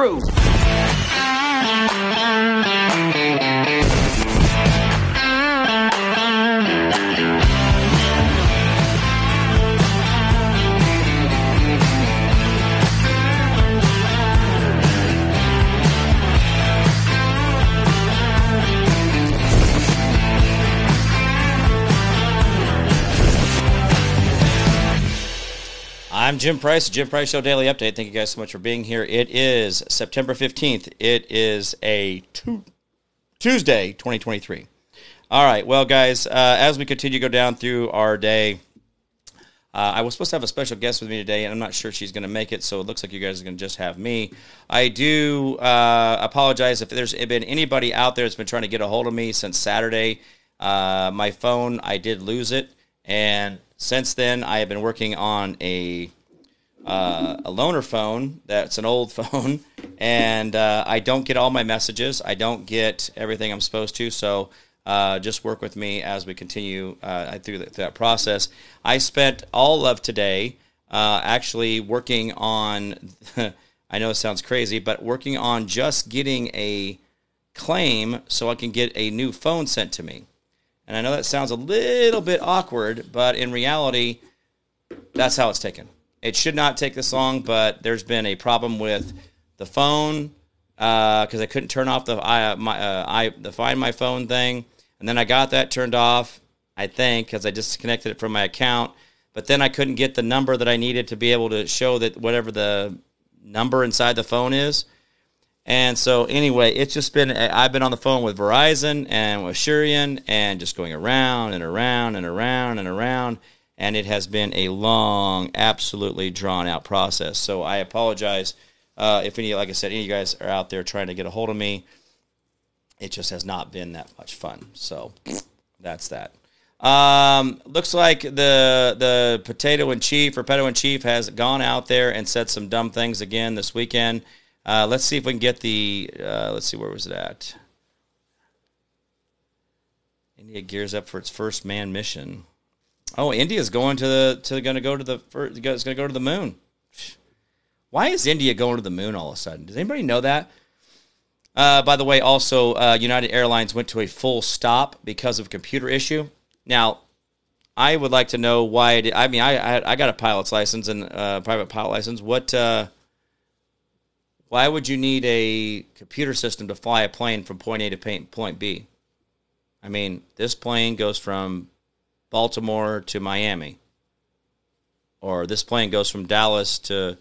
true. Jim Price, Jim Price Show Daily Update. Thank you guys so much for being here. It is September 15th. It is a tu- Tuesday, 2023. All right, well, guys, uh, as we continue to go down through our day, uh, I was supposed to have a special guest with me today, and I'm not sure she's going to make it, so it looks like you guys are going to just have me. I do uh, apologize if there's been anybody out there that's been trying to get a hold of me since Saturday. Uh, my phone, I did lose it, and since then, I have been working on a uh, a loaner phone that's an old phone, and uh, I don't get all my messages. I don't get everything I'm supposed to. So uh, just work with me as we continue uh, through, the, through, that process. I spent all of today uh, actually working on. I know it sounds crazy, but working on just getting a claim so I can get a new phone sent to me. And I know that sounds a little bit awkward, but in reality, that's how it's taken. It should not take this long, but there's been a problem with the phone because uh, I couldn't turn off the I, my uh, I the Find My Phone thing, and then I got that turned off. I think because I disconnected it from my account, but then I couldn't get the number that I needed to be able to show that whatever the number inside the phone is. And so, anyway, it's just been, I've been on the phone with Verizon and with Asurion and just going around and around and around and around. And it has been a long, absolutely drawn out process. So I apologize uh, if any, like I said, any of you guys are out there trying to get a hold of me. It just has not been that much fun. So that's that. Um, looks like the the potato and chief or potato and chief has gone out there and said some dumb things again this weekend. Uh, let's see if we can get the. Uh, let's see where was it at. India gears up for its first man mission. Oh, India's going to the to going to go to the first, it's going to go to the moon. Why is India going to the moon all of a sudden? Does anybody know that? Uh, by the way, also uh, United Airlines went to a full stop because of computer issue. Now, I would like to know why. It, I mean, I, I, I got a pilot's license and uh, private pilot license. What uh, why would you need a computer system to fly a plane from point A to point B? I mean, this plane goes from Baltimore to Miami, or this plane goes from Dallas to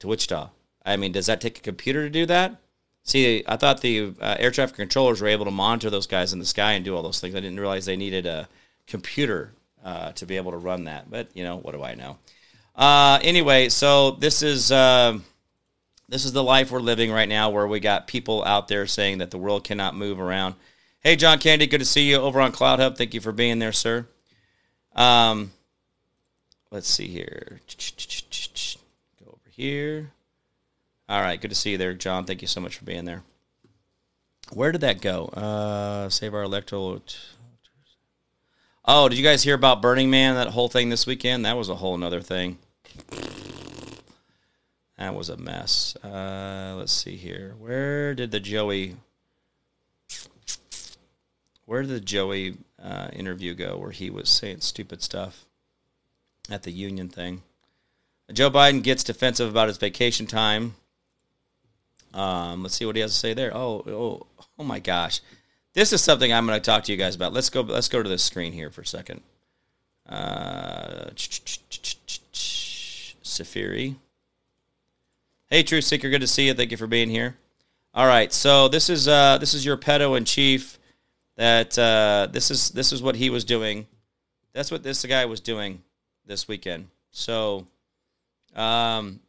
to Wichita. I mean, does that take a computer to do that? See, I thought the uh, air traffic controllers were able to monitor those guys in the sky and do all those things. I didn't realize they needed a computer uh, to be able to run that. But you know, what do I know? Uh, anyway, so this is uh, this is the life we're living right now, where we got people out there saying that the world cannot move around. Hey, John Candy, good to see you over on CloutHub. Thank you for being there, sir. Um, let's see here. Go over here. All right, good to see you there, John. Thank you so much for being there. Where did that go? Uh, save our electoral. Oh, did you guys hear about Burning Man? That whole thing this weekend? That was a whole nother thing. That was a mess. Uh, let's see here. Where did the Joey? Where did the Joey uh, interview go? Where he was saying stupid stuff at the union thing. Joe Biden gets defensive about his vacation time. Um, let's see what he has to say there. Oh, oh, oh my gosh. This is something I'm going to talk to you guys about. Let's go. Let's go to the screen here for a second. Uh, Safiri. Hey, Truth Seeker, good to see you. Thank you for being here. All right, so this is uh, this is your pedo in chief. That uh, this is this is what he was doing. That's what this guy was doing this weekend. So, um,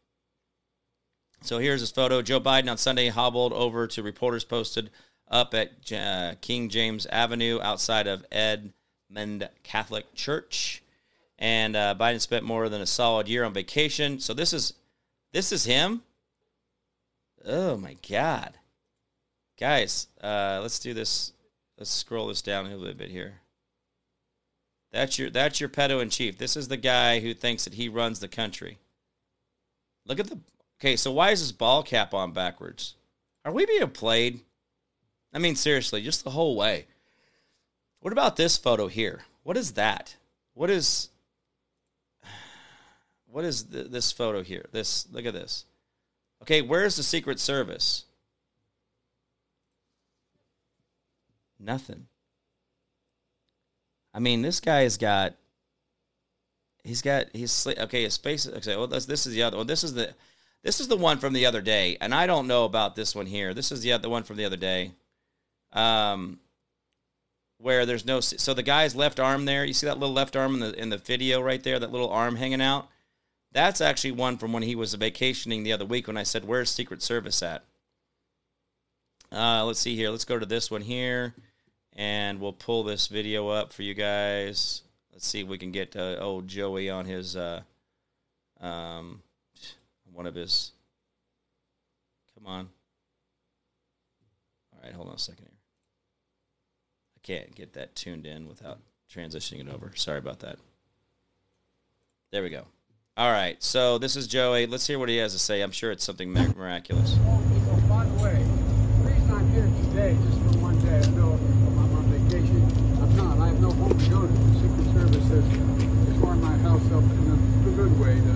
so here's his photo. Joe Biden on Sunday hobbled over to reporters posted up at uh, King James Avenue outside of Edmond Catholic Church. And uh, Biden spent more than a solid year on vacation. So this is this is him. Oh my God, guys, uh, let's do this. Let's scroll this down a little bit here. That's your that's your pedo in chief. This is the guy who thinks that he runs the country. Look at the Okay, so why is his ball cap on backwards? Are we being played? I mean, seriously, just the whole way. What about this photo here? What is that? What is what is th- this photo here? This look at this. Okay, where's the Secret Service? Nothing. I mean, this guy's got. He's got. He's okay. His face. Okay. Well, this, this is the other. Well, this is the. This is the one from the other day, and I don't know about this one here. This is the other one from the other day. Um, where there's no. So the guy's left arm there. You see that little left arm in the in the video right there. That little arm hanging out. That's actually one from when he was vacationing the other week when I said, Where's Secret Service at? Uh, let's see here. Let's go to this one here and we'll pull this video up for you guys. Let's see if we can get uh, old Joey on his, uh, um, one of his. Come on. All right, hold on a second here. I can't get that tuned in without transitioning it over. Sorry about that. There we go. All right, so this is Joey. Let's hear what he has to say. I'm sure it's something miraculous. Oh, by the way, the reason I'm just for one day, I know I'm on vacation. I'm not. I have no home to go to. The Secret Service has torn my house up in a good way to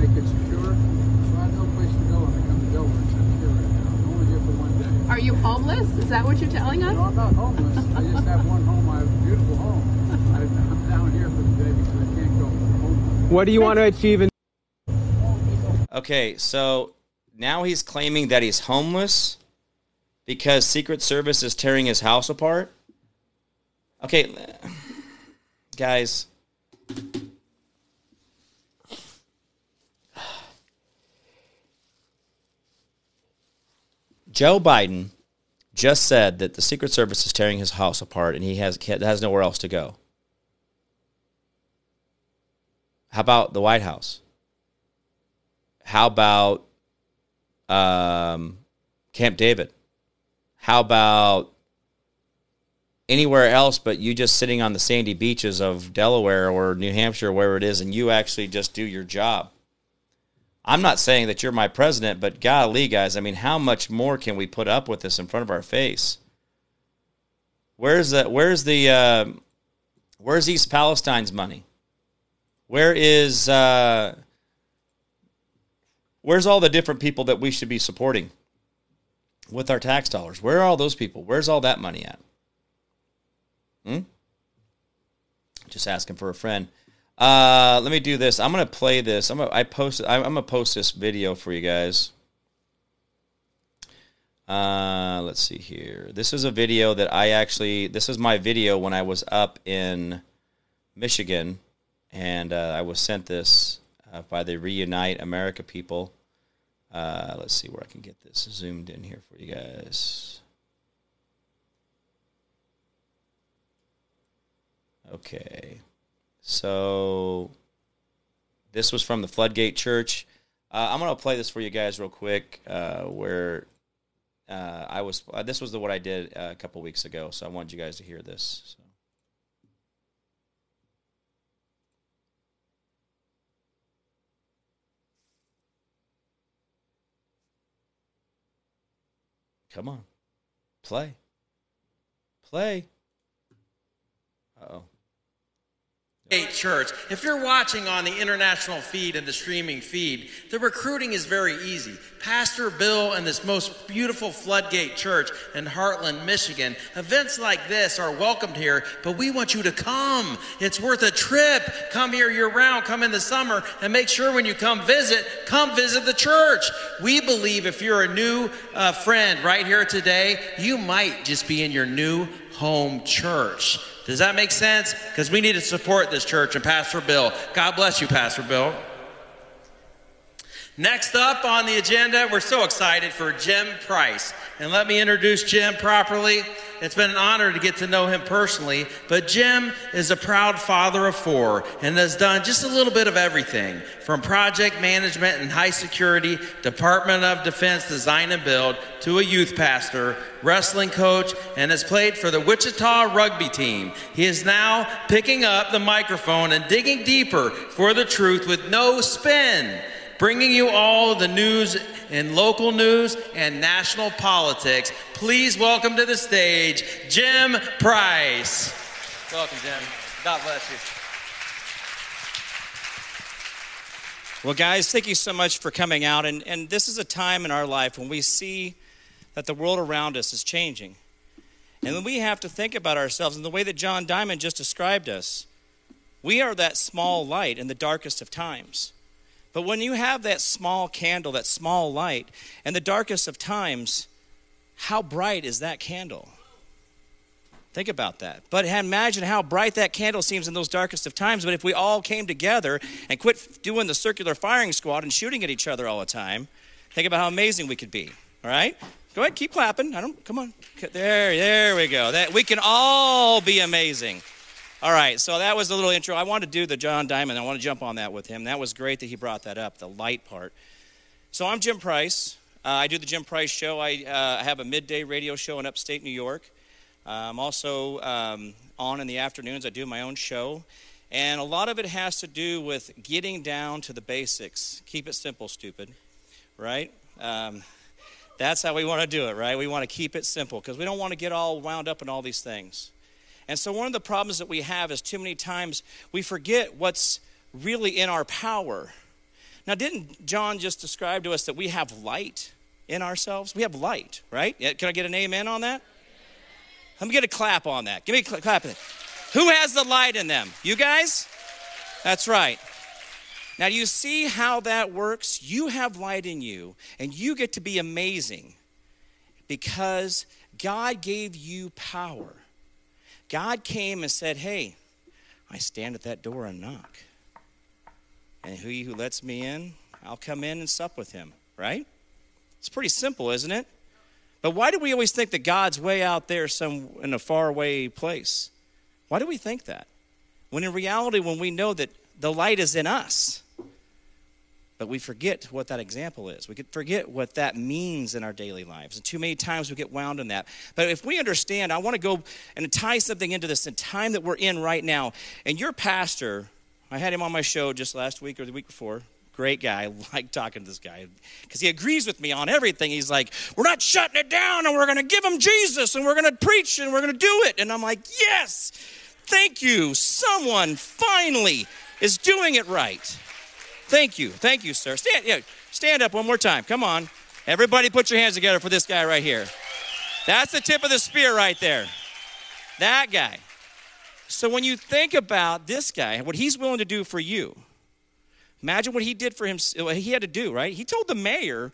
make it secure. So I have no place to go when I come to Delaware except here right now. I'm only here for one day. Are you homeless? Is that what you're telling us? No, I'm not homeless. I just have one home. I have a beautiful home. I, I'm down here for the day because I can't go home. What do you want to achieve in Okay, so now he's claiming that he's homeless because Secret Service is tearing his house apart. Okay, guys. Joe Biden just said that the Secret Service is tearing his house apart and he has has nowhere else to go. How about the White House? How about um, Camp David? How about anywhere else but you just sitting on the sandy beaches of Delaware or New Hampshire, or wherever it is, and you actually just do your job? I'm not saying that you're my president, but golly, guys, I mean, how much more can we put up with this in front of our face? Where's the Where's the uh, Where's East Palestine's money? Where is uh, Where's all the different people that we should be supporting with our tax dollars? Where are all those people? Where's all that money at? Hmm? Just asking for a friend. Uh, let me do this. I'm gonna play this. I'm gonna I post. I'm gonna post this video for you guys. Uh, let's see here. This is a video that I actually. This is my video when I was up in Michigan, and uh, I was sent this uh, by the Reunite America people. Uh, let's see where I can get this zoomed in here for you guys. Okay. So this was from the Floodgate Church. Uh, I'm going to play this for you guys real quick uh, where uh, I was. Uh, this was the what I did uh, a couple weeks ago, so I wanted you guys to hear this. So. Come on. Play. Play. Uh oh. Church. If you're watching on the international feed and the streaming feed, the recruiting is very easy. Pastor Bill and this most beautiful Floodgate Church in Hartland, Michigan. Events like this are welcomed here, but we want you to come. It's worth a trip. Come here year round, come in the summer, and make sure when you come visit, come visit the church. We believe if you're a new uh, friend right here today, you might just be in your new home church. Does that make sense? Because we need to support this church and Pastor Bill. God bless you, Pastor Bill. Next up on the agenda, we're so excited for Jim Price. And let me introduce Jim properly. It's been an honor to get to know him personally, but Jim is a proud father of four and has done just a little bit of everything from project management and high security, Department of Defense design and build, to a youth pastor, wrestling coach, and has played for the Wichita rugby team. He is now picking up the microphone and digging deeper for the truth with no spin bringing you all the news in local news and national politics. Please welcome to the stage Jim Price. Welcome, Jim. God bless you. Well, guys, thank you so much for coming out. And, and this is a time in our life when we see that the world around us is changing. And then we have to think about ourselves in the way that John Diamond just described us. We are that small light in the darkest of times. But when you have that small candle, that small light, in the darkest of times, how bright is that candle? Think about that. But imagine how bright that candle seems in those darkest of times. But if we all came together and quit doing the circular firing squad and shooting at each other all the time, think about how amazing we could be. All right? Go ahead, keep clapping. I don't. Come on. There, there we go. That we can all be amazing. All right. So that was a little intro. I want to do the John Diamond. I want to jump on that with him. That was great that he brought that up, the light part. So I'm Jim Price. Uh, I do the Jim Price Show. I uh, have a midday radio show in upstate New York. I'm also um, on in the afternoons. I do my own show. And a lot of it has to do with getting down to the basics. Keep it simple, stupid. Right? Um, that's how we want to do it, right? We want to keep it simple because we don't want to get all wound up in all these things. And so, one of the problems that we have is too many times we forget what's really in our power. Now, didn't John just describe to us that we have light in ourselves? We have light, right? Can I get an amen on that? Let me get a clap on that. Give me a clap. Who has the light in them? You guys? That's right. Now, do you see how that works? You have light in you, and you get to be amazing because God gave you power. God came and said, Hey, I stand at that door and knock. And he who lets me in, I'll come in and sup with him, right? It's pretty simple, isn't it? But why do we always think that God's way out there, some in a faraway place? Why do we think that? When in reality, when we know that the light is in us, but we forget what that example is. We could forget what that means in our daily lives. And too many times we get wound in that. But if we understand, I want to go and tie something into this in time that we're in right now. And your pastor, I had him on my show just last week or the week before, Great guy. I like talking to this guy because he agrees with me on everything. He's like, We're not shutting it down and we're going to give him Jesus and we're going to preach and we're going to do it. And I'm like, Yes, thank you. Someone finally is doing it right. Thank you. Thank you, sir. Stand, yeah, stand up one more time. Come on. Everybody put your hands together for this guy right here. That's the tip of the spear right there. That guy. So when you think about this guy, what he's willing to do for you, Imagine what he did for him, what he had to do, right? He told the mayor,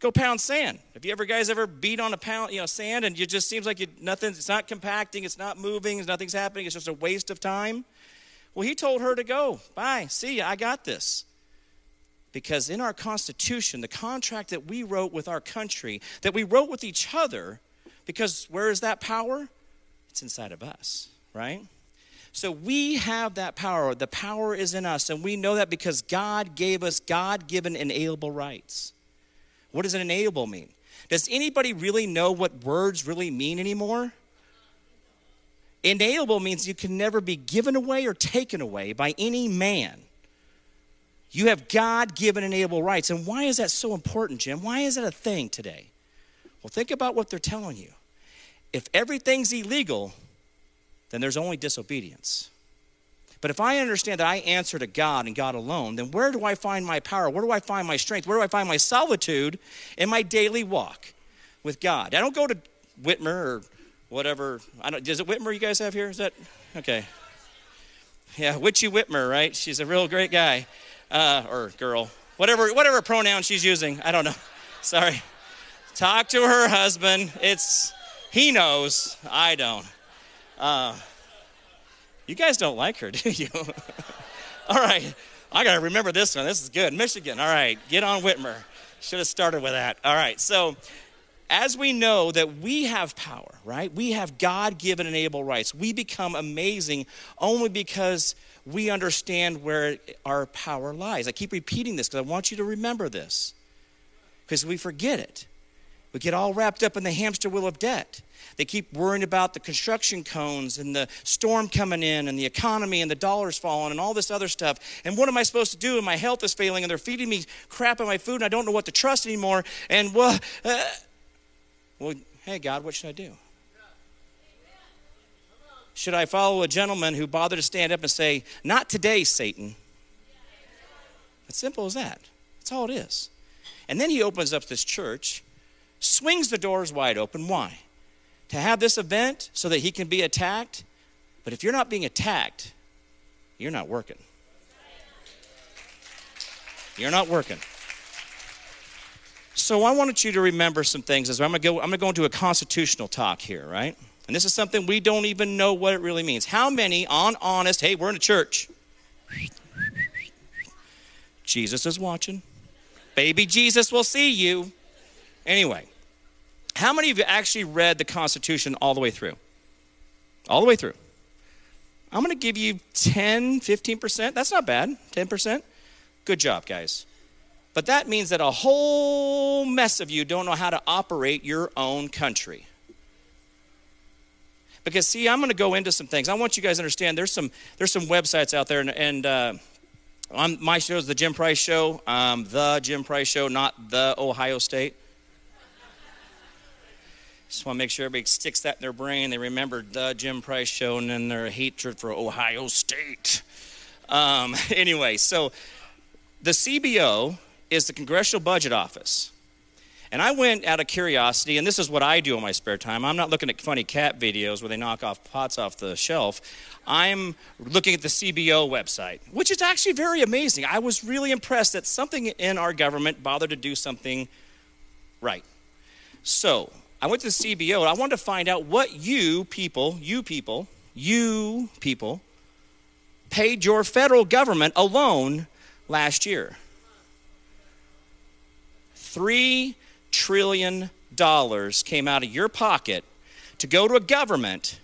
go pound sand. Have you ever guys ever beat on a pound, you know, sand and it just seems like it, nothing, it's not compacting, it's not moving, nothing's happening, it's just a waste of time? Well, he told her to go. Bye. See ya. I got this. Because in our Constitution, the contract that we wrote with our country, that we wrote with each other, because where is that power? It's inside of us, right? So we have that power. The power is in us, and we know that because God gave us God given inalienable rights. What does an enable mean? Does anybody really know what words really mean anymore? Inalienable means you can never be given away or taken away by any man. You have God given inalienable rights. And why is that so important, Jim? Why is that a thing today? Well, think about what they're telling you. If everything's illegal, then there's only disobedience. But if I understand that I answer to God and God alone, then where do I find my power? Where do I find my strength? Where do I find my solitude in my daily walk with God? I don't go to Whitmer or whatever. I don't, is it Whitmer you guys have here? Is that okay? Yeah, Witchy Whitmer, right? She's a real great guy uh, or girl, whatever whatever pronoun she's using. I don't know. Sorry. Talk to her husband. It's he knows. I don't. Uh, you guys don't like her, do you? All right. I got to remember this one. This is good. Michigan. All right. Get on Whitmer. Should have started with that. All right. So, as we know that we have power, right? We have God given inalienable rights. We become amazing only because we understand where our power lies. I keep repeating this because I want you to remember this because we forget it. We get all wrapped up in the hamster wheel of debt. They keep worrying about the construction cones and the storm coming in and the economy and the dollars falling and all this other stuff. And what am I supposed to do? And my health is failing and they're feeding me crap on my food and I don't know what to trust anymore. And well, uh, well, hey, God, what should I do? Should I follow a gentleman who bothered to stand up and say, Not today, Satan? It's simple as that. That's all it is. And then he opens up this church, swings the doors wide open. Why? to have this event so that he can be attacked. But if you're not being attacked, you're not working. You're not working. So I wanted you to remember some things as I'm going to go I'm going to go into a constitutional talk here, right? And this is something we don't even know what it really means. How many on honest, hey, we're in a church. Jesus is watching. Baby Jesus will see you. Anyway, how many of you actually read the Constitution all the way through? All the way through. I'm going to give you 10, 15%. That's not bad. 10%. Good job, guys. But that means that a whole mess of you don't know how to operate your own country. Because see, I'm going to go into some things. I want you guys to understand. There's some there's some websites out there, and, and uh, on my show is the Jim Price Show, um, the Jim Price Show, not the Ohio State. Just want to make sure everybody sticks that in their brain. They remember the Jim Price show and then their hatred for Ohio State. Um, anyway, so the CBO is the Congressional Budget Office. And I went out of curiosity, and this is what I do in my spare time. I'm not looking at funny cat videos where they knock off pots off the shelf. I'm looking at the CBO website, which is actually very amazing. I was really impressed that something in our government bothered to do something right. So, I went to the CBO and I wanted to find out what you people, you people, you people, paid your federal government alone last year. Three trillion dollars came out of your pocket to go to a government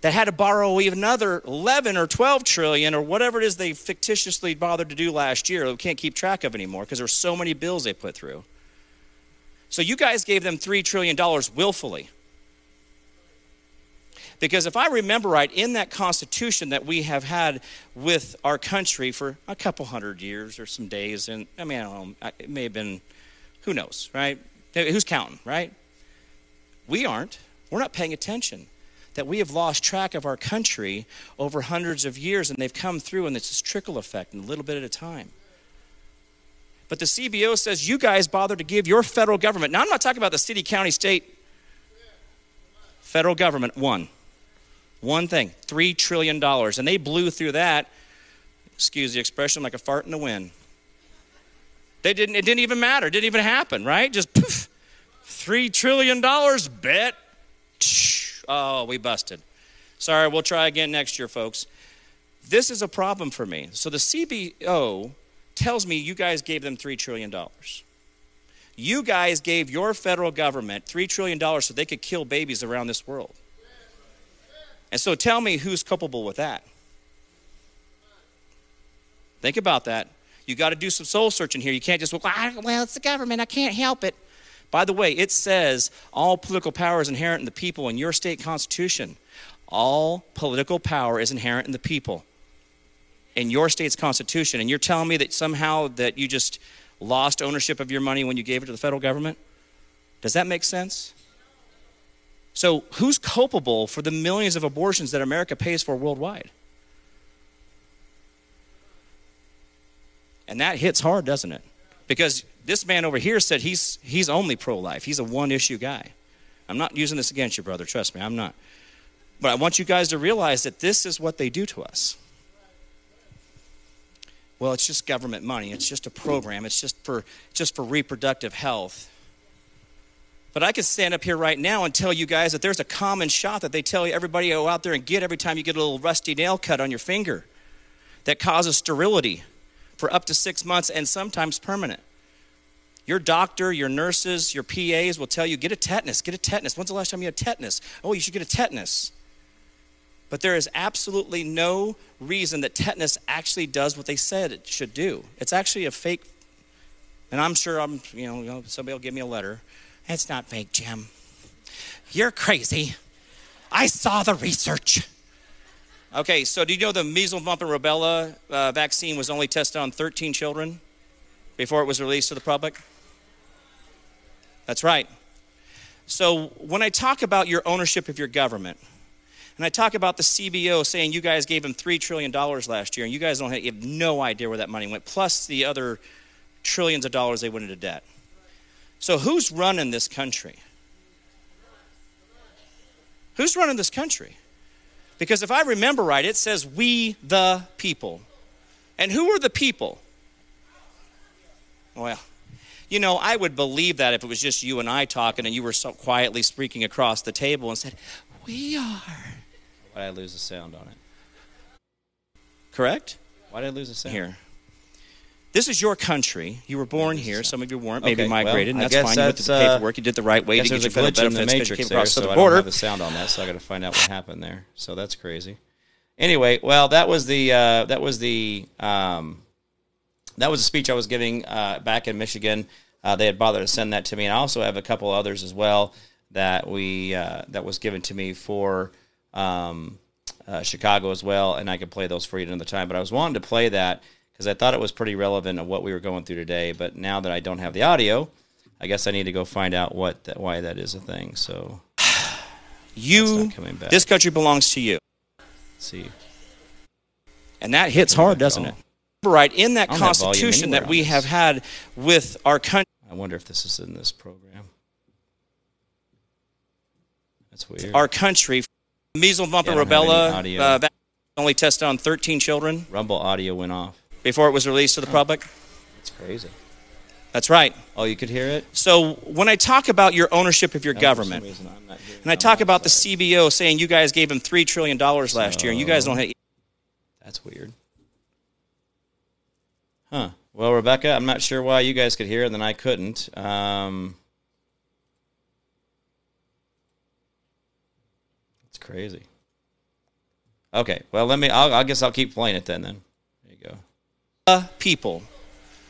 that had to borrow even another 11 or 12 trillion or whatever it is they fictitiously bothered to do last year. We can't keep track of anymore because there's so many bills they put through. So you guys gave them $3 trillion willfully. Because if I remember right, in that Constitution that we have had with our country for a couple hundred years or some days, and I mean, I know, it may have been, who knows, right? Who's counting, right? We aren't. We're not paying attention. That we have lost track of our country over hundreds of years, and they've come through, and it's this trickle effect, and a little bit at a time. But the CBO says you guys bother to give your federal government. Now, I'm not talking about the city, county, state. Federal government, one. One thing, $3 trillion. And they blew through that, excuse the expression, like a fart in the wind. They didn't, it didn't even matter. It didn't even happen, right? Just poof, $3 trillion, bet. Oh, we busted. Sorry, we'll try again next year, folks. This is a problem for me. So the CBO tells me you guys gave them $3 trillion. You guys gave your federal government $3 trillion so they could kill babies around this world. And so tell me who's culpable with that. Think about that. You got to do some soul searching here. You can't just, well, well, it's the government. I can't help it. By the way, it says all political power is inherent in the people in your state constitution. All political power is inherent in the people in your state's constitution and you're telling me that somehow that you just lost ownership of your money when you gave it to the federal government does that make sense so who's culpable for the millions of abortions that america pays for worldwide? And that hits hard doesn't it? Because this man over here said he's he's only pro-life. He's a one issue guy. I'm not using this against you brother. Trust me i'm not. But i want you guys to realize that this is what they do to us. Well, it's just government money. It's just a program. It's just for just for reproductive health. But I could stand up here right now and tell you guys that there's a common shot that they tell everybody go out there and get every time you get a little rusty nail cut on your finger that causes sterility for up to six months and sometimes permanent. Your doctor, your nurses, your PAs will tell you get a tetanus, get a tetanus. When's the last time you had tetanus? Oh, you should get a tetanus. But there is absolutely no reason that tetanus actually does what they said it should do. It's actually a fake, and I'm sure I'm, you know, somebody will give me a letter. It's not fake, Jim. You're crazy. I saw the research. Okay, so do you know the measles, mumps, and rubella uh, vaccine was only tested on 13 children before it was released to the public? That's right. So when I talk about your ownership of your government, and I talk about the CBO saying you guys gave them $3 trillion last year, and you guys don't have, you have no idea where that money went, plus the other trillions of dollars they went into debt. So who's running this country? Who's running this country? Because if I remember right, it says we the people. And who are the people? Well, you know, I would believe that if it was just you and I talking and you were so quietly speaking across the table and said, We are. Why did I lose the sound on it? Correct? Why did I lose the sound? Here. This is your country. You were born here. Some of you weren't. Maybe Okay, migrated, well, and that's fine. You went that's, through the uh, paperwork. You did the right way to get your a federal glitch in the benefits matrix came there, across so the I don't have the sound on that, so I got to find out what happened there. So that's crazy. Anyway, well, that was the uh, that was the um, that was a speech I was giving uh, back in Michigan. Uh, they had bothered to send that to me, and I also have a couple others as well that we uh, that was given to me for um, uh, Chicago as well, and I could play those for you another time. But I was wanting to play that because I thought it was pretty relevant of what we were going through today. But now that I don't have the audio, I guess I need to go find out what that, why that is a thing. So You, coming back. this country belongs to you. let's see. And that hits hard, doesn't it? Right, in that I don't have volume constitution anywhere that we have had with our country, I wonder if this is in this program. That's weird. our country, measles, mumps, Yeah, and I don't have any rubella uh, only tested on 13 children Rumble audio went off. Before it was released to the public. That's crazy. That's right. Oh, you could hear it. So when I talk about your ownership of your No, government, reason I'm not hearing and I talk about the. CBO saying you guys gave them $3 trillion last year, and you guys don't have. That's weird. Huh. Well, Rebecca, I'm not sure why you guys could hear it and then I couldn't. Um, it's crazy. Okay. Well, let me. I'll, I guess I'll keep playing it then. Then there you go. The people.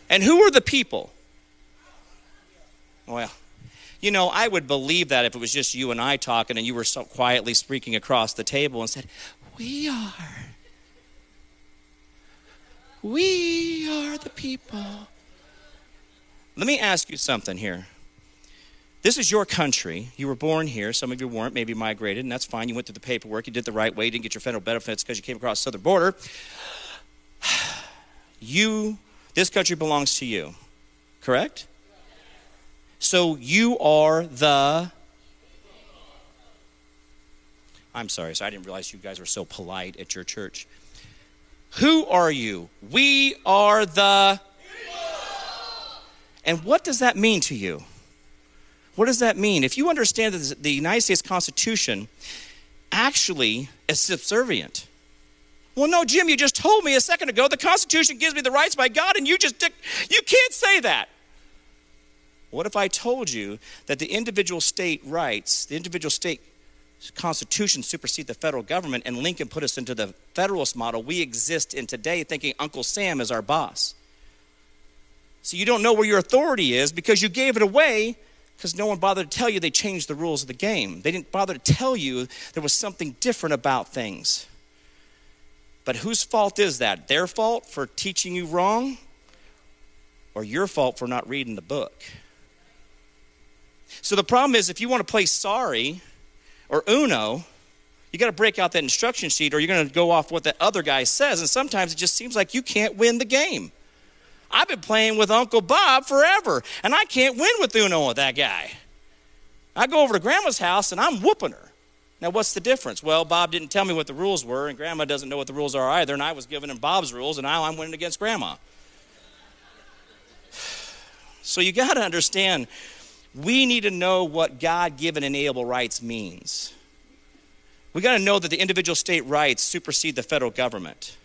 And who are the people? Well, you know, I would believe that if it was just you and I talking and you were so quietly speaking across the table and said, We are. We are the people. Let me ask you something here. This is your country. You were born here. Some of you weren't, maybe migrated, and that's fine. You went through the paperwork. You did the right way. You didn't get your federal benefits because you came across the southern border. You, this country belongs to you, correct? So you are the. I'm sorry, so I didn't realize you guys were so polite at your church. Who are you? We are the. And what does that mean to you? What does that mean? If you understand that the United States Constitution actually is subservient. Well, no, Jim, you just told me a second ago the Constitution gives me the rights by God, and you just you can't say that. What if I told you that the individual state rights, the individual state constitution supersede the federal government, and Lincoln put us into the federalist model we exist in today, thinking Uncle Sam is our boss? So you don't know where your authority is because you gave it away because no one bothered to tell you they changed the rules of the game. They didn't bother to tell you there was something different about things. But whose fault is that? Their fault for teaching you wrong? Or your fault for not reading the book? So the problem is if you want to play sorry or Uno, you got to break out that instruction sheet or you're going to go off what that other guy says. And sometimes it just seems like you can't win the game. I've been playing with Uncle Bob forever, and I can't win with Uno with that guy. I go over to Grandma's house and I'm whooping her. Now, what's the difference? Well, Bob didn't tell me what the rules were, and Grandma doesn't know what the rules are either, and I was giving him Bob's rules, and now I'm winning against Grandma. So you got to understand, we need to know what God given inalienable rights means. We got to know that the individual state rights supersede the federal government,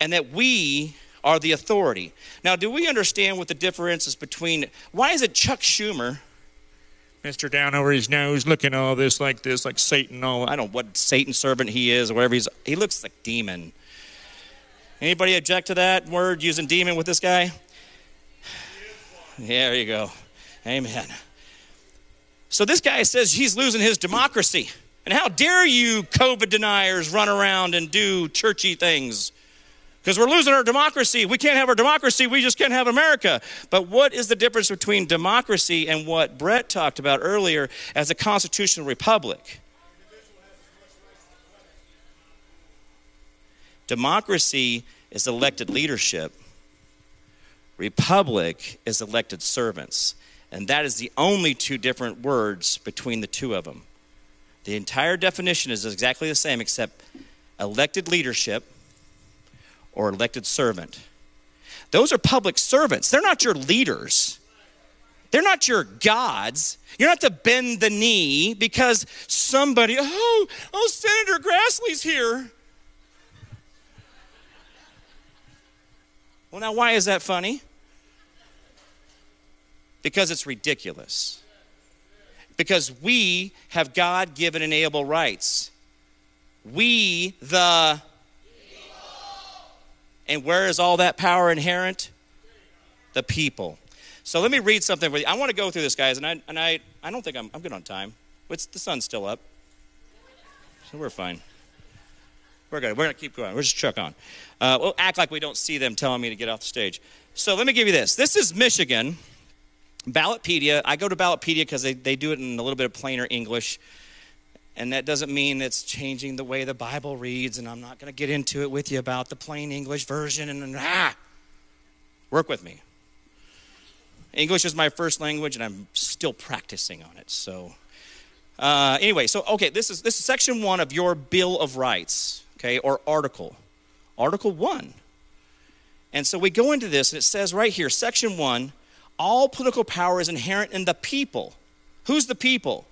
and that we are the authority. Now, do we understand what the difference is between why is it Chuck Schumer? Mr. Down over his nose, looking all this like this, like Satan. All I don't know what Satan servant he is or whatever he's. He looks like demon. Anybody object to that word using demon with this guy? There you go. Amen. So this guy says he's losing his democracy. And how dare you, COVID deniers, run around and do churchy things? Because we're losing our democracy. We can't have our democracy. We just can't have America. But what is the difference between democracy and what Brett talked about earlier as a constitutional republic? Democracy is elected leadership, republic is elected servants. And that is the only two different words between the two of them. The entire definition is exactly the same, except elected leadership or elected servant. Those are public servants, they're not your leaders. They're not your gods. You're not to bend the knee because somebody, oh, oh, Senator Grassley's here. Well, now, why is that funny? Because it's ridiculous. Because we have God given inalienable rights. We, the. And where is all that power inherent? The people. So let me read something for you. I want to go through this, guys, and I, and I, I don't think I'm, I'm good on time. What's the sun's still up, so we're fine. We're good. We're gonna keep going. We're just truck on. Uh, we'll act like we don't see them telling me to get off the stage. So let me give you this. This is Michigan. Ballotpedia, I go to Ballotpedia because they, they do it in a little bit of plainer English. And that doesn't mean it's changing the way the Bible reads, and I'm not going to get into it with you about the plain English version. And, ah, work with me. English is my first language, and I'm still practicing on it. So, uh, anyway, so okay, this is this is section one of your Bill of Rights, okay, or article, Article one. And so we go into this, and it says right here, section one all political power is inherent in the people. Who's the people?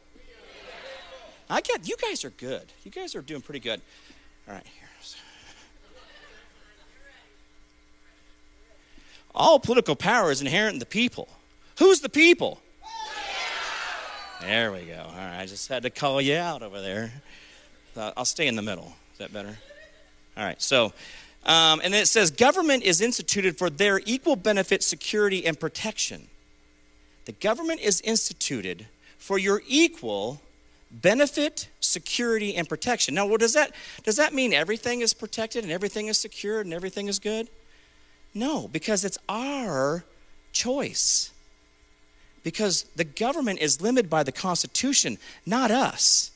I get you guys are good. You guys are doing pretty good. All right, here's. All political power is inherent in the people. Who's the people? There we go. All right, I just had to call you out over there. I'll stay in the middle. Is that better? All right, so um, and then it says, government is instituted for their equal benefit, security, and protection. The government is instituted for your equal benefit, security, and protection. Now, what does that does that mean everything is protected and everything is secured and everything is good? No, because it's our choice. Because the government is limited by the Constitution, not us.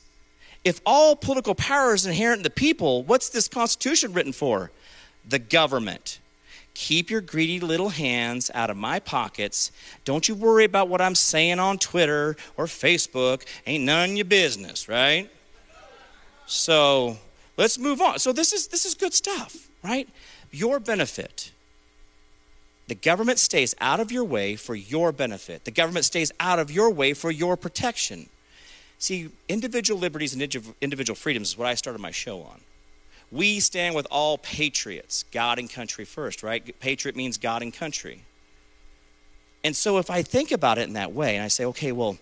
If all political power is inherent in the people, what's this Constitution written for? the government. Keep your greedy little hands out of my pockets. Don't you worry about what I'm saying on Twitter or Facebook. Ain't none your business, right? So let's move on. So this is this is good stuff, right? Your benefit. The government stays out of your way for your benefit. The government stays out of your way for your protection. See, individual liberties and individual freedoms is what I started my show on. We stand with all patriots, God and country first, right? Patriot means God and country. And so if I think about it in that way, and I say, okay, well,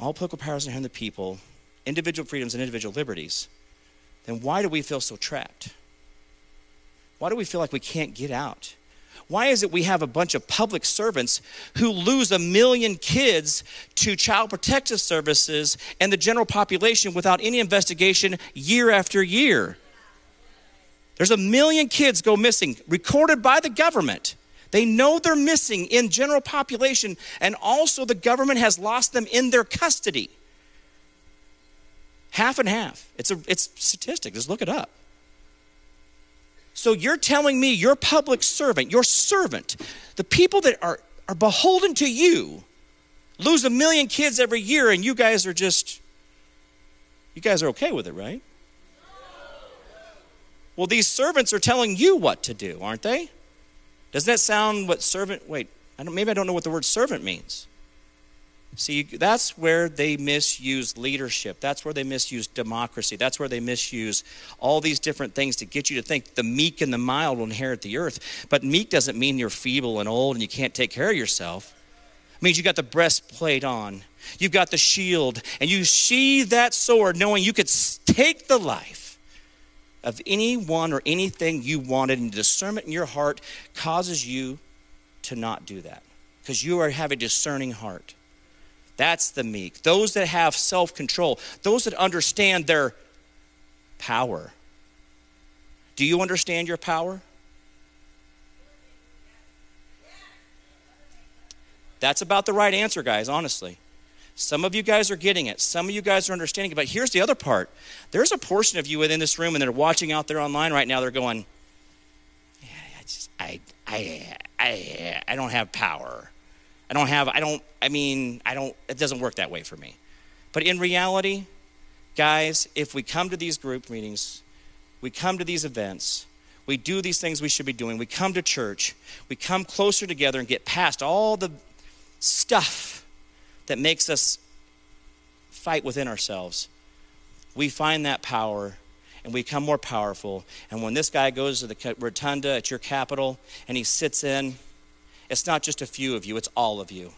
all political powers are in the people, individual freedoms and individual liberties, then why do we feel so trapped? Why do we feel like we can't get out? Why is it we have a bunch of public servants who lose a million kids to child protective services and the general population without any investigation year after year? There's a million kids go missing, recorded by the government. They know they're missing in general population, and also the government has lost them in their custody. Half and half. It's a it's statistic. Just look it up. So you're telling me your public servant, your servant, the people that are, are beholden to you, lose a million kids every year, and you guys are just, you guys are okay with it, right? Well, these servants are telling you what to do, aren't they? Doesn't that sound what servant? Wait, I maybe I don't know what the word servant means. See, that's where they misuse leadership. That's where they misuse democracy. That's where they misuse all these different things to get you to think the meek and the mild will inherit the earth. But meek doesn't mean you're feeble and old and you can't take care of yourself. It means you got the breastplate on, you've got the shield, and you sheathe that sword knowing you could take the life of anyone or anything you wanted, and discernment in your heart causes you to not do that because you are, have a discerning heart. That's the meek. Those that have self control, those that understand their power. Do you understand your power? That's about the right answer, guys, honestly. Some of you guys are getting it. Some of you guys are understanding it. But here's the other part there's a portion of you within this room and they're watching out there online right now. They're going, yeah, I, just, I, I, I, I don't have power. I don't have, I don't, I mean, I don't, it doesn't work that way for me. But in reality, guys, if we come to these group meetings, we come to these events, we do these things we should be doing, we come to church, we come closer together and get past all the stuff that makes us fight within ourselves, we find that power and we become more powerful. And when this guy goes to the rotunda at your capital and he sits in, it's not just a few of you, it's all of you.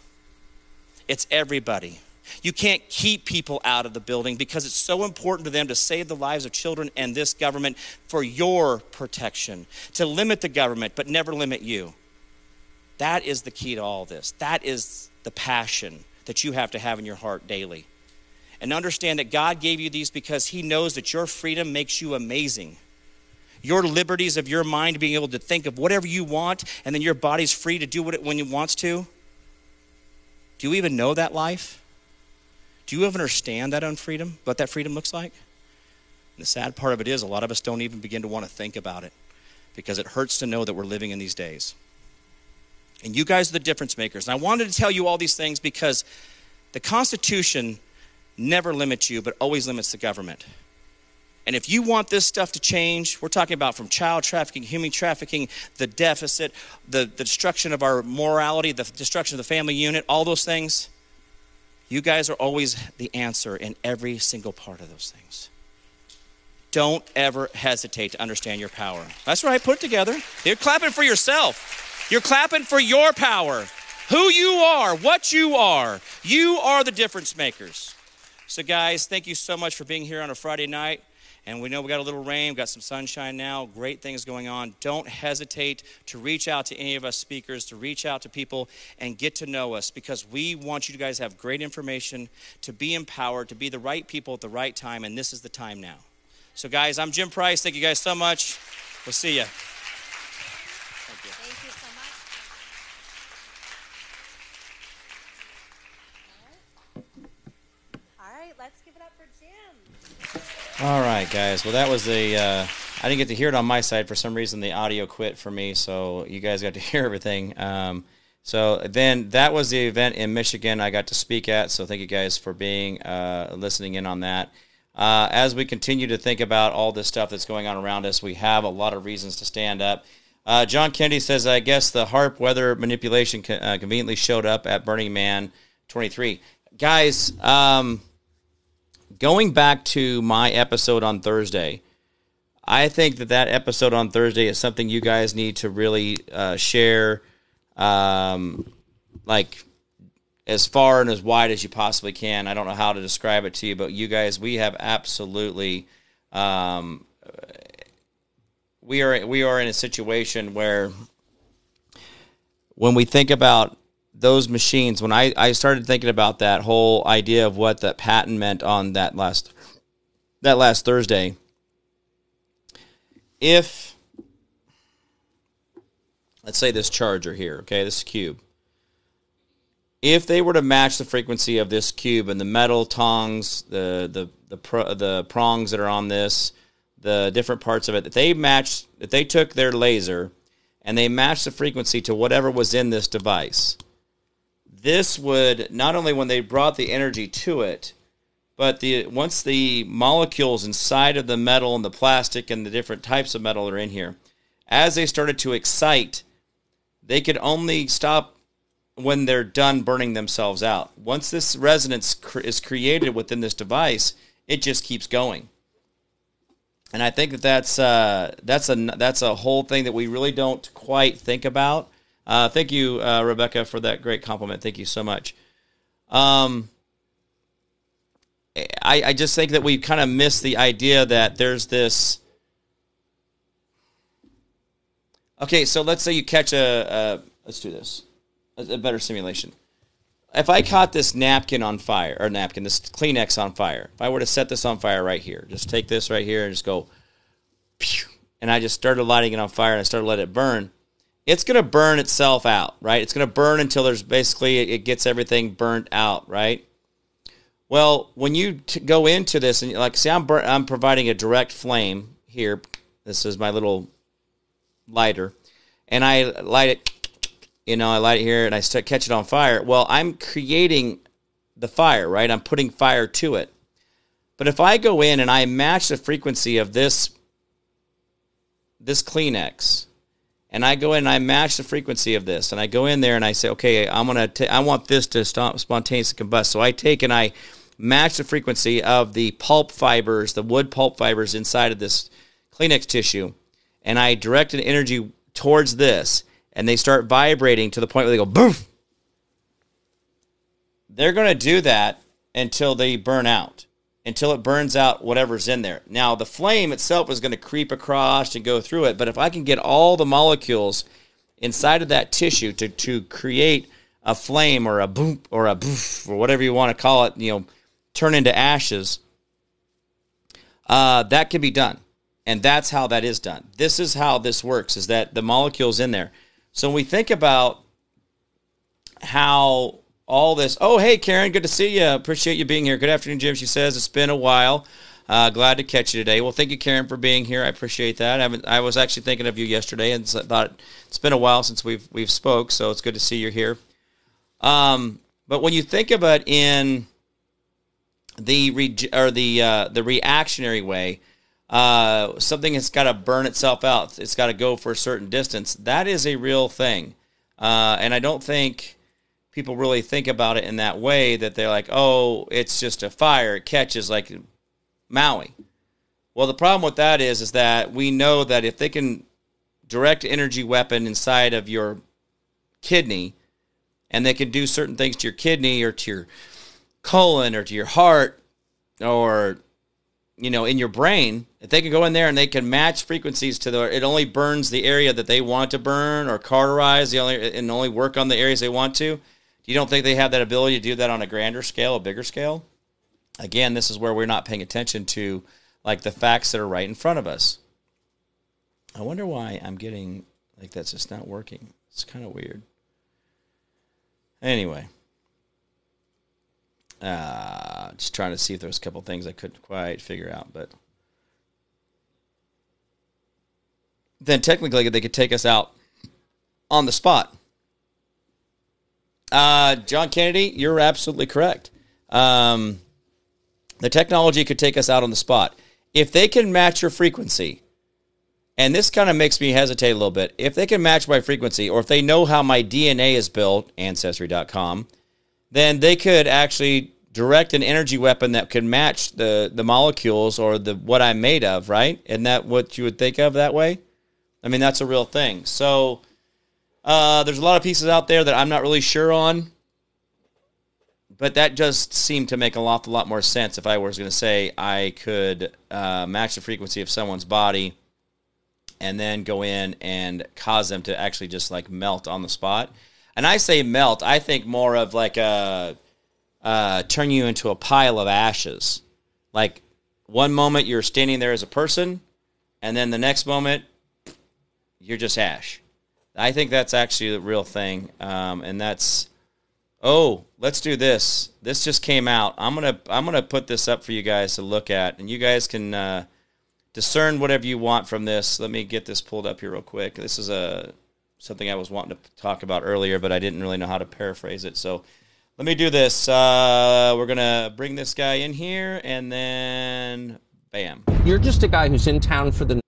It's everybody. You can't keep people out of the building because it's so important to them to save the lives of children and this government for your protection, to limit the government, but never limit you. That is the key to all this. That is the passion that you have to have in your heart daily. And understand that God gave you these because He knows that your freedom makes you amazing. Your liberties of your mind, being able to think of whatever you want, and then your body's free to do what it when it wants to. Do you even know that life? Do you even understand that unfreedom, what that freedom looks like? And the sad part of it is, a lot of us don't even begin to want to think about it because it hurts to know that we're living in these days. And you guys are the difference makers. And I wanted to tell you all these things because the Constitution never limits you, but always limits the government. And if you want this stuff to change, we're talking about from child trafficking, human trafficking, the deficit, the, the destruction of our morality, the destruction of the family unit, all those things. You guys are always the answer in every single part of those things. Don't ever hesitate to understand your power. That's right, put it together. You're clapping for yourself. You're clapping for your power, who you are, what you are. You are the difference makers. So, guys, thank you so much for being here on a Friday night. And we know we got a little rain, we got some sunshine now, great things going on. Don't hesitate to reach out to any of us speakers, to reach out to people and get to know us because we want you guys to have great information, to be empowered, to be the right people at the right time, and this is the time now. So, guys, I'm Jim Price. Thank you guys so much. We'll see you. All right, guys. Well, that was the. Uh, I didn't get to hear it on my side for some reason. The audio quit for me, so you guys got to hear everything. Um, so then that was the event in Michigan I got to speak at. So thank you guys for being uh, listening in on that. Uh, as we continue to think about all this stuff that's going on around us, we have a lot of reasons to stand up. Uh, John Kennedy says, I guess the HAARP weather manipulation uh, conveniently showed up at Burning Man 23. Guys, um, going back to my episode on Thursday, I think that that episode on Thursday is something you guys need to really uh, share, um, like as far and as wide as you possibly can. I don't know how to describe it to you, but you guys, we have absolutely, um, we are we are in a situation where when we think about those machines, when I, I started thinking about that whole idea of what that patent meant on that last that last Thursday, if let's say this charger here, okay, this cube, if they were to match the frequency of this cube and the metal tongs, the the the the prongs that are on this, the different parts of it, that they matched, that they took their laser and they matched the frequency to whatever was in this device this would not only when they brought the energy to it, but the once the molecules inside of the metal and the plastic and the different types of metal are in here, as they started to excite, they could only stop when they're done burning themselves out. Once this resonance cr- is created within this device, it just keeps going. And I think that that's uh, that's a that's a whole thing that we really don't quite think about uh, thank you, uh, Rebecca, for that great compliment. Thank you so much. Um, I, I just think that we kind of miss the idea that there's this. Okay, so let's say you catch a, a let's do this, a, a better simulation. if I caught this napkin on fire or napkin, this Kleenex on fire, if I were to set this on fire right here, just take this right here and just go, and I just started lighting it on fire and I started letting it burn, it's going to burn itself out, right? It's going to burn until there's basically it gets everything burnt out, right? Well, when you t- go into this and like, see, I'm bur- I'm providing a direct flame here. This is my little lighter, and I light it. You know, I light it here and I start catch it on fire. Well, I'm creating the fire, right? I'm putting fire to it. But if I go in and I match the frequency of this this Kleenex, and I go in and I match the frequency of this, and I go in there and I say, okay, I'm gonna, t- I want this to stop spontaneously combust. So I take and I match the frequency of the pulp fibers, the wood pulp fibers inside of this Kleenex tissue, and I direct an energy towards this, and they start vibrating to the point where they go boof. They're gonna do that until they burn out until it burns out whatever's in there. Now, the flame itself is going to creep across and go through it, but if I can get all the molecules inside of that tissue to, to create a flame or a boom or a boof or whatever you want to call it, you know, turn into ashes, uh, that can be done. And that's how that is done. This is how this works, is that the molecules in there. So when we think about how all this. Oh, hey, Karen, good to see you. Appreciate you being here. Good afternoon, Jim. She says it's been a while. Uh, glad to catch you today. Well, thank you, Karen, for being here. I appreciate that. I, I was actually thinking of you yesterday and thought it's been a while since we've we've spoke, so it's good to see you're here. Um, but when you think about in the re- or the uh, the reactionary way, uh, something has got to burn itself out. It's got to go for a certain distance. That is a real thing, uh, and I don't think people really think about it in that way that they're like, oh, it's just a fire, it catches like Maui. Well, the problem with that is, is that we know that if they can direct energy weapon inside of your kidney, and they can do certain things to your kidney or to your colon or to your heart or you know in your brain if they can go in there and they can match frequencies to the it only burns the area that they want to burn or cauterize the only and only work on the areas they want to you don't think they have that ability to do that on a grander scale, a bigger scale? Again, this is where we're not paying attention to like the facts that are right in front of us. I wonder why I'm getting like that's just not working. It's kind of weird. Anyway, uh, just trying to see if there's a couple things I couldn't quite figure out, but then technically they could take us out on the spot. Uh, John Kennedy, you're absolutely correct. Um, the technology could take us out on the spot. If they can match your frequency, and this kind of makes me hesitate a little bit, if they can match my frequency, or if they know how my DNA is built, Ancestry.com, then they could actually direct an energy weapon that could match the, the molecules or the what I'm made of, right? Isn't that what you would think of that way? I mean, that's a real thing. So uh, there's a lot of pieces out there that I'm not really sure on, but that just seemed to make a lot, a lot more sense if I was going to say I could uh, match the frequency of someone's body and then go in and cause them to actually just like melt on the spot. And I say melt, I think more of like a uh, turn you into a pile of ashes. Like one moment you're standing there as a person, and then the next moment you're just ash. I think that's actually the real thing, um, and that's oh, let's do this. This just came out. I'm gonna I'm gonna put this up for you guys to look at, and you guys can uh, discern whatever you want from this. Let me get this pulled up here real quick. This is a something I was wanting to talk about earlier, but I didn't really know how to paraphrase it. So let me do this. Uh, we're gonna bring this guy in here, and then bam. You're just a guy who's in town for the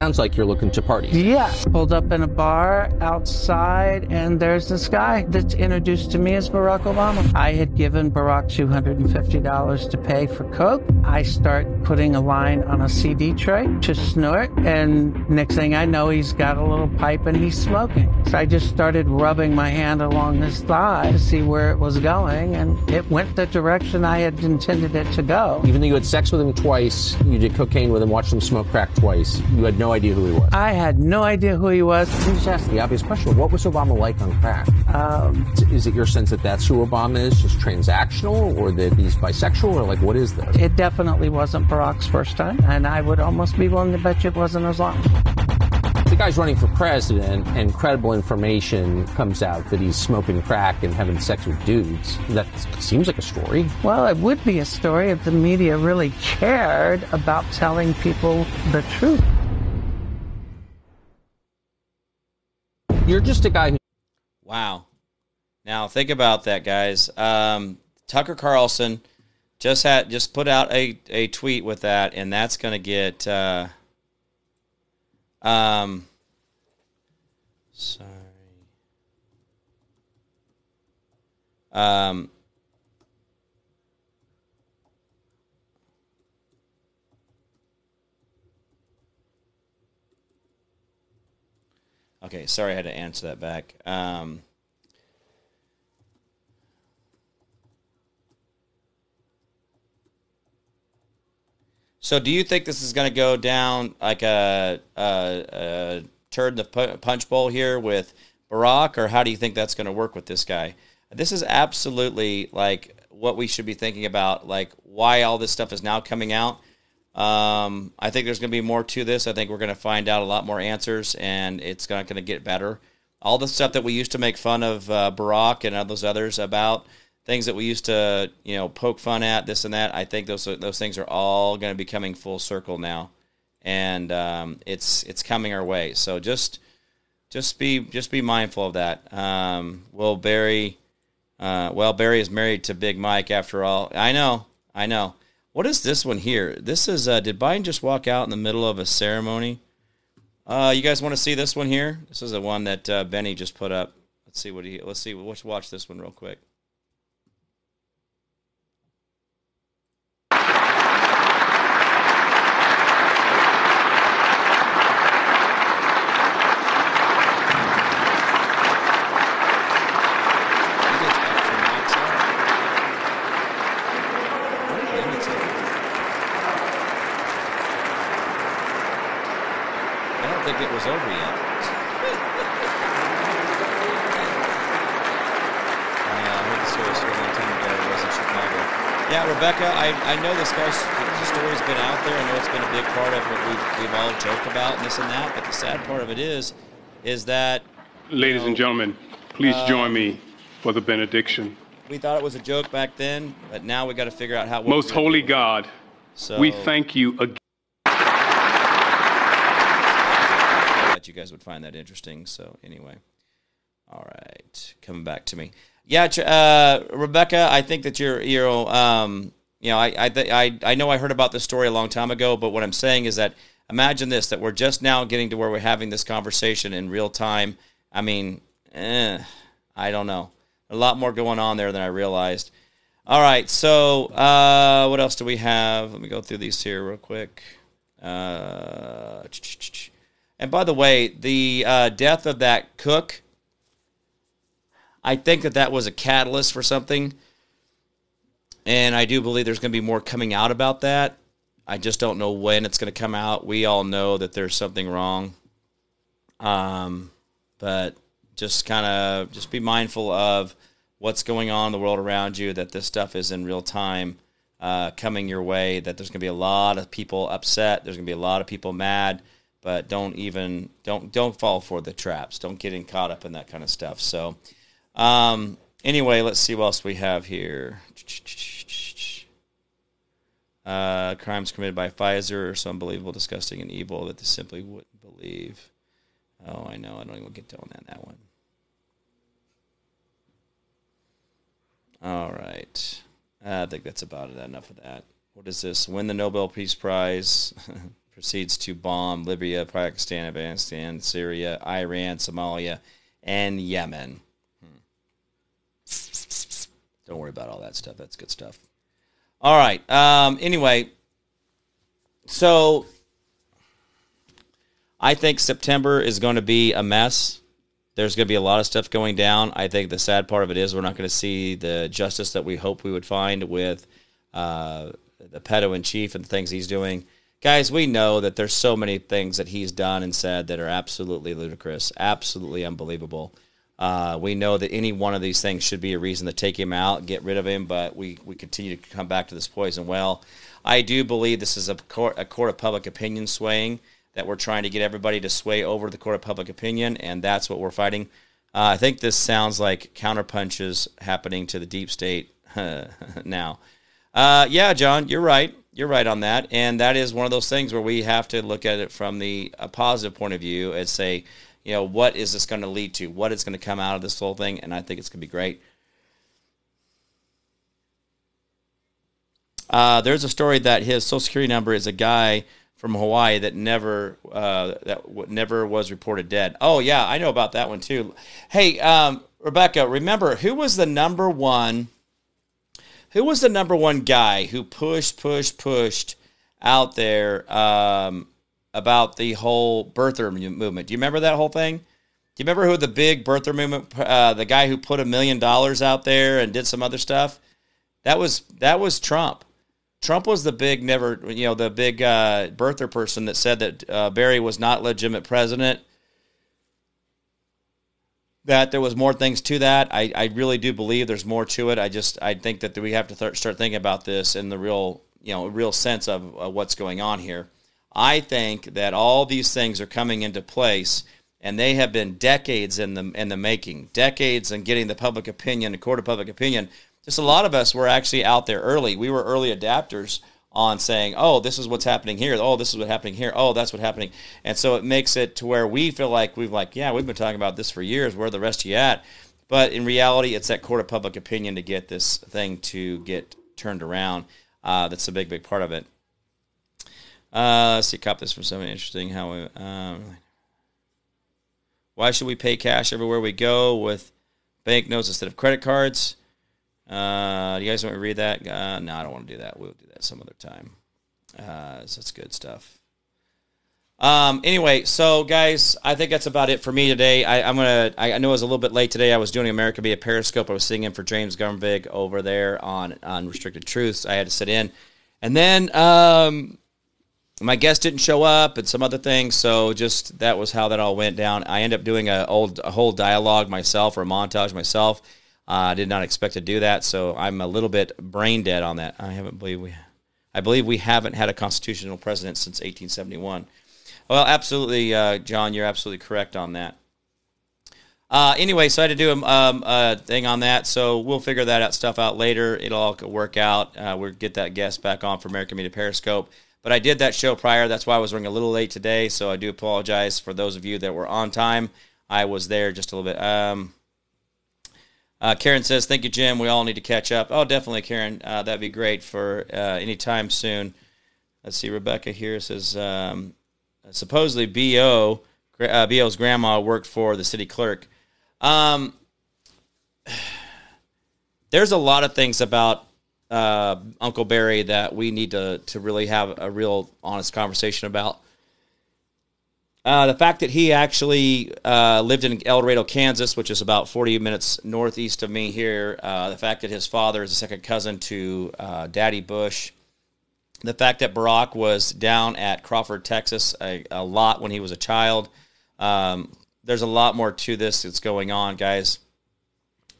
Sounds like you're looking to party. Yeah. Pulled up in a bar outside, and there's this guy that's introduced to me as Barack Obama. I had given Barack $250 to pay for Coke. I start putting a line on a CD tray to snort, and next thing I know, he's got a little pipe and he's smoking. So I just started rubbing my hand along his thigh to see where it was going, and it went the direction I had intended it to go. Even though you had sex with him twice, you did cocaine with him, watched him smoke crack twice, you had no idea who he was. I had no idea who he was. Let me just ask the obvious question: What was Obama like on crack? Um, is it your sense that that's who Obama is, just transactional, or that he's bisexual, or like what is this? It definitely wasn't Barack's first time, and I would almost be willing to bet you it wasn't as long. The guy's running for president, and credible information comes out that he's smoking crack and having sex with dudes. That seems like a story. Well, it would be a story if the media really cared about telling people the truth. You're just a guy who Wow. Now think about that, guys. Um, Tucker Carlson just had just put out a, a tweet with that, and that's going to get. Uh, um, sorry. Um, okay, sorry, I had to answer that back. Um, So, do you think this is going to go down like a, a, a the punch bowl here with Barack, or how do you think that's going to work with this guy? This is absolutely like what we should be thinking about, like why all this stuff is now coming out. Um, I think there's going to be more to this. I think we're going to find out a lot more answers, and it's not going to get better. All the stuff that we used to make fun of uh, Barack and all those others about things that we used to, you know, poke fun at, this and that. I think those those things are all going to be coming full circle now, and um, it's it's coming our way. So just just be just be mindful of that. Um, Barry? Uh, well, Barry is married to Big Mike after all. I know, I know. What is this one here? This is uh, did Biden just walk out in the middle of a ceremony? Uh, you guys want to see this one here? This is the one that uh, Benny just put up. Let's see what he. Let's see. Let's watch this one real quick. He gets up from outside. What a lunatic. I don't think it was over yet. Uh, I heard the story a long time ago. It was in Chicago. Rebecca, I, I know this guy's the story's been out there. I know it's been a big part of what we've, we've all joked about and this and that. But the sad part of it is, is that Ladies and gentlemen, please join me for the benediction. we thought it was a joke back then, but now we got to figure out how. Most holy do. God, So we thank you again. I thought you guys would find that interesting. So anyway, all right, coming back to me. Yeah, uh, Rebecca, I think that you're you're um, you know I I, I I know I heard about this story a long time ago, but what I'm saying is that imagine this that we're just now getting to where we're having this conversation in real time. I mean, eh, I don't know. A lot more going on there than I realized. All right, so uh, what else do we have? Let me go through these here real quick. Uh, and by the way, the uh, death of that cook, I think that that was a catalyst for something. And I do believe there's going to be more coming out about that. I just don't know when it's going to come out. We all know that there's something wrong. Um, but just kind of just be mindful of what's going on in the world around you. That this stuff is in real time uh, coming your way. That there's going to be a lot of people upset. There's going to be a lot of people mad. But don't even don't don't fall for the traps. Don't get in caught up in that kind of stuff. So um, anyway, let's see what else we have here. Uh, crimes committed by Pfizer are so unbelievable, disgusting, and evil that they simply wouldn't believe. Oh, I know. I don't even get on that, that one. All right. I think that's about it. Enough of that. What is this? Win the Nobel Peace Prize. Proceeds to bomb Libya, Pakistan, Afghanistan, Syria, Iran, Somalia, and Yemen. Hmm. Don't worry about all that stuff. That's good stuff. All right. Um, anyway, so I think September is going to be a mess. There's going to be a lot of stuff going down. I think the sad part of it is we're not going to see the justice that we hope we would find with uh, the pedo in chief and the things he's doing. guys, we know that there's so many things that he's done and said that are absolutely ludicrous, absolutely unbelievable. Uh, we know that any one of these things should be a reason to take him out, get rid of him, but we, we continue to come back to this poison well. I do believe this is a court, a court of public opinion swaying, that we're trying to get everybody to sway over the court of public opinion, and that's what we're fighting. Uh, I think this sounds like counterpunches happening to the deep state now. Uh, yeah, John, you're right. You're right on that, and that is one of those things where we have to look at it from the a positive point of view and say, you know, what is this going to lead to? What is going to come out of this whole thing? And I think it's going to be great. Uh, there's a story that his social security number is a guy from Hawaii that never uh, that w- never was reported dead. Oh yeah, I know about that one too. Hey, um, Rebecca, remember who was the number one? Who was the number one guy who pushed, pushed, pushed out there um, about the whole birther movement? Do you remember that whole thing? Do you remember who the big birther movement? Uh, the guy who put a million dollars out there and did some other stuff. That was that was Trump. Trump was the big never, you know, the big uh, birther person that said that uh, Barry was not legitimate president. That there was more things to that. I, I really do believe there's more to it. I just I think that we have to th- start thinking about this in the real, you know, real sense of uh, what's going on here. I think that all these things are coming into place, and they have been decades in the in the making, decades in getting the public opinion, the court of public opinion just a lot of us were actually out there early. We were early adapters on saying, "Oh, this is what's happening here. Oh, this is what's happening here. Oh, that's what's happening." And so it makes it to where we feel like we've like, "Yeah, we've been talking about this for years. Where the rest of you at?" But in reality, it's that court of public opinion to get this thing to get turned around. Uh, that's a big, big part of it. Uh, let's see, cop this from somebody interesting. How we, um, why should we pay cash everywhere we go with banknotes instead of credit cards? Uh, do you guys want me to read that? Uh, no, I don't want to do that. We'll do that some other time. Uh, so that's good stuff. Um, anyway, so guys, I think that's about it for me today. I, I'm gonna. I, I know it was a little bit late today. I was doing American Media Periscope. I was sitting in for James Gumvig over there on on Restricted Truths. I had to sit in, and then um, my guest didn't show up, and some other things. So just that was how that all went down. I ended up doing a old a whole dialogue myself or a montage myself. Uh, I did not expect to do that, so I'm a little bit brain dead on that. I haven't believe we, I believe we haven't had a constitutional president since 1871. Well, absolutely, uh, John, you're absolutely correct on that. Uh, anyway, so I had to do a, um, a thing on that, so we'll figure that out stuff out later. It'll all work out. Uh, we'll get that guest back on for American Media Periscope. But I did that show prior. That's why I was running a little late today. So I do apologize for those of you that were on time. I was there just a little bit. Um, uh, Karen says, "Thank you, Jim. We all need to catch up." Oh, definitely, Karen. Uh, that'd be great for uh, any time soon. Let's see. Rebecca here says, um, supposedly Bo uh, Bo's grandma worked for the city clerk. Um, there's a lot of things about uh, Uncle Barry that we need to to really have a real honest conversation about. Uh, the fact that he actually uh, lived in El Dorado, Kansas, which is about 40 minutes northeast of me here. Uh, the fact that his father is a second cousin to uh, Daddy Bush. The fact that Barack was down at Crawford, Texas, a, a lot when he was a child. Um, there's a lot more to this that's going on, guys.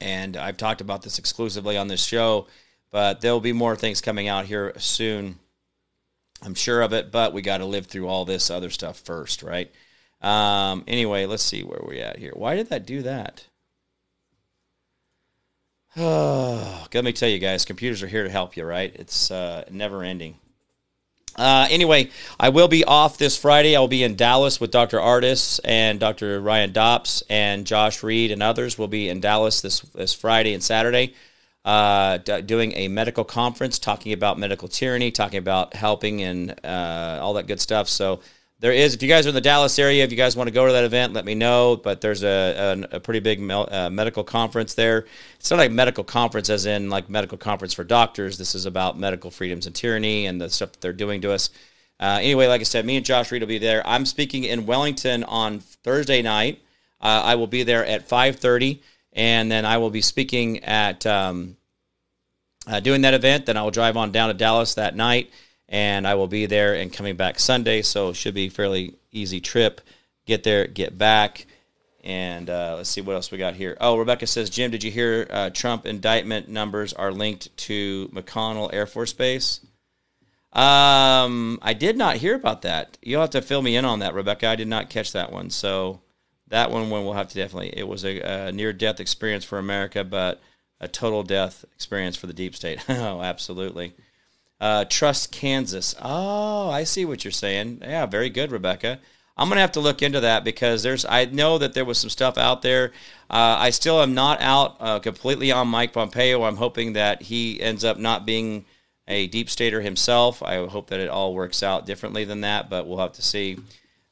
And I've talked about this exclusively on this show, but there'll be more things coming out here soon. I'm sure of it, but we got to live through all this other stuff first, right? Um, anyway, let's see where we're at here. Why did that do that? Oh, let me tell you guys, computers are here to help you, right? It's uh, never ending. Uh, anyway, I will be off this Friday. I will be in Dallas with Dr. Ardis and Dr. Ryan Dops and Josh Reed and others. will be in Dallas this this Friday and Saturday uh, d- doing a medical conference talking about medical tyranny, talking about helping and uh, all that good stuff. So there is, if you guys are in the Dallas area, if you guys want to go to that event, let me know. But there's a, a, a pretty big mel- uh, medical conference there. It's not like medical conference as in like medical conference for doctors. This is about medical freedoms and tyranny and the stuff that they're doing to us. Uh, anyway, like I said, me and Josh Reed will be there. I'm speaking in Wellington on Thursday night. Uh, I will be there at 5:30 and then I will be speaking at um, uh, doing that event. Then I will drive on down to Dallas that night, and I will be there and coming back Sunday, so it should be a fairly easy trip. Get there, get back, and uh, let's see what else we got here. Oh, Rebecca says, Jim, did you hear uh, Trump indictment numbers are linked to McConnell Air Force Base? Um, I did not hear about that. You'll have to fill me in on that, Rebecca. I did not catch that one, so that one, one we'll have to definitely. It was a, a near death experience for America, but a total death experience for the deep state. oh, absolutely. Uh, Trust Kansas. Oh, I see what you're saying. Yeah, very good, Rebecca. I'm gonna have to look into that because there's. I know that there was some stuff out there. Uh, I still am not out uh, completely on Mike Pompeo. I'm hoping that he ends up not being a deep stater himself. I hope that it all works out differently than that, but we'll have to see.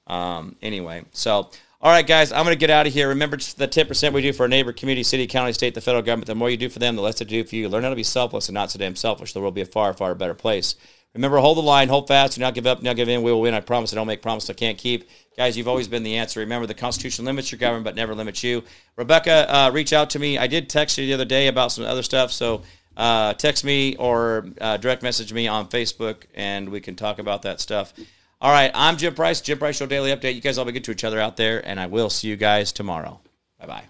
Um, anyway, so all right, guys, I'm going to get out of here. Remember the 10% we do for our neighbor, community, city, county, state, the federal government. The more you do for them, the less they do for you. Learn how to be selfless and not so damn selfish. The world will be a far, far better place. Remember, hold the line, hold fast, do not give up, do not give in. We will win. I promise. I don't make promises I can't keep. Guys, you've always been the answer. Remember, the Constitution limits your government, but never limits you. Rebecca, uh, reach out to me. I did text you the other day about some other stuff, so uh, text me or uh, direct message me on Facebook, and we can talk about that stuff. All right, I'm Jim Price, Jim Price Show Daily Update. You guys all be good to each other out there, and I will see you guys tomorrow. Bye bye.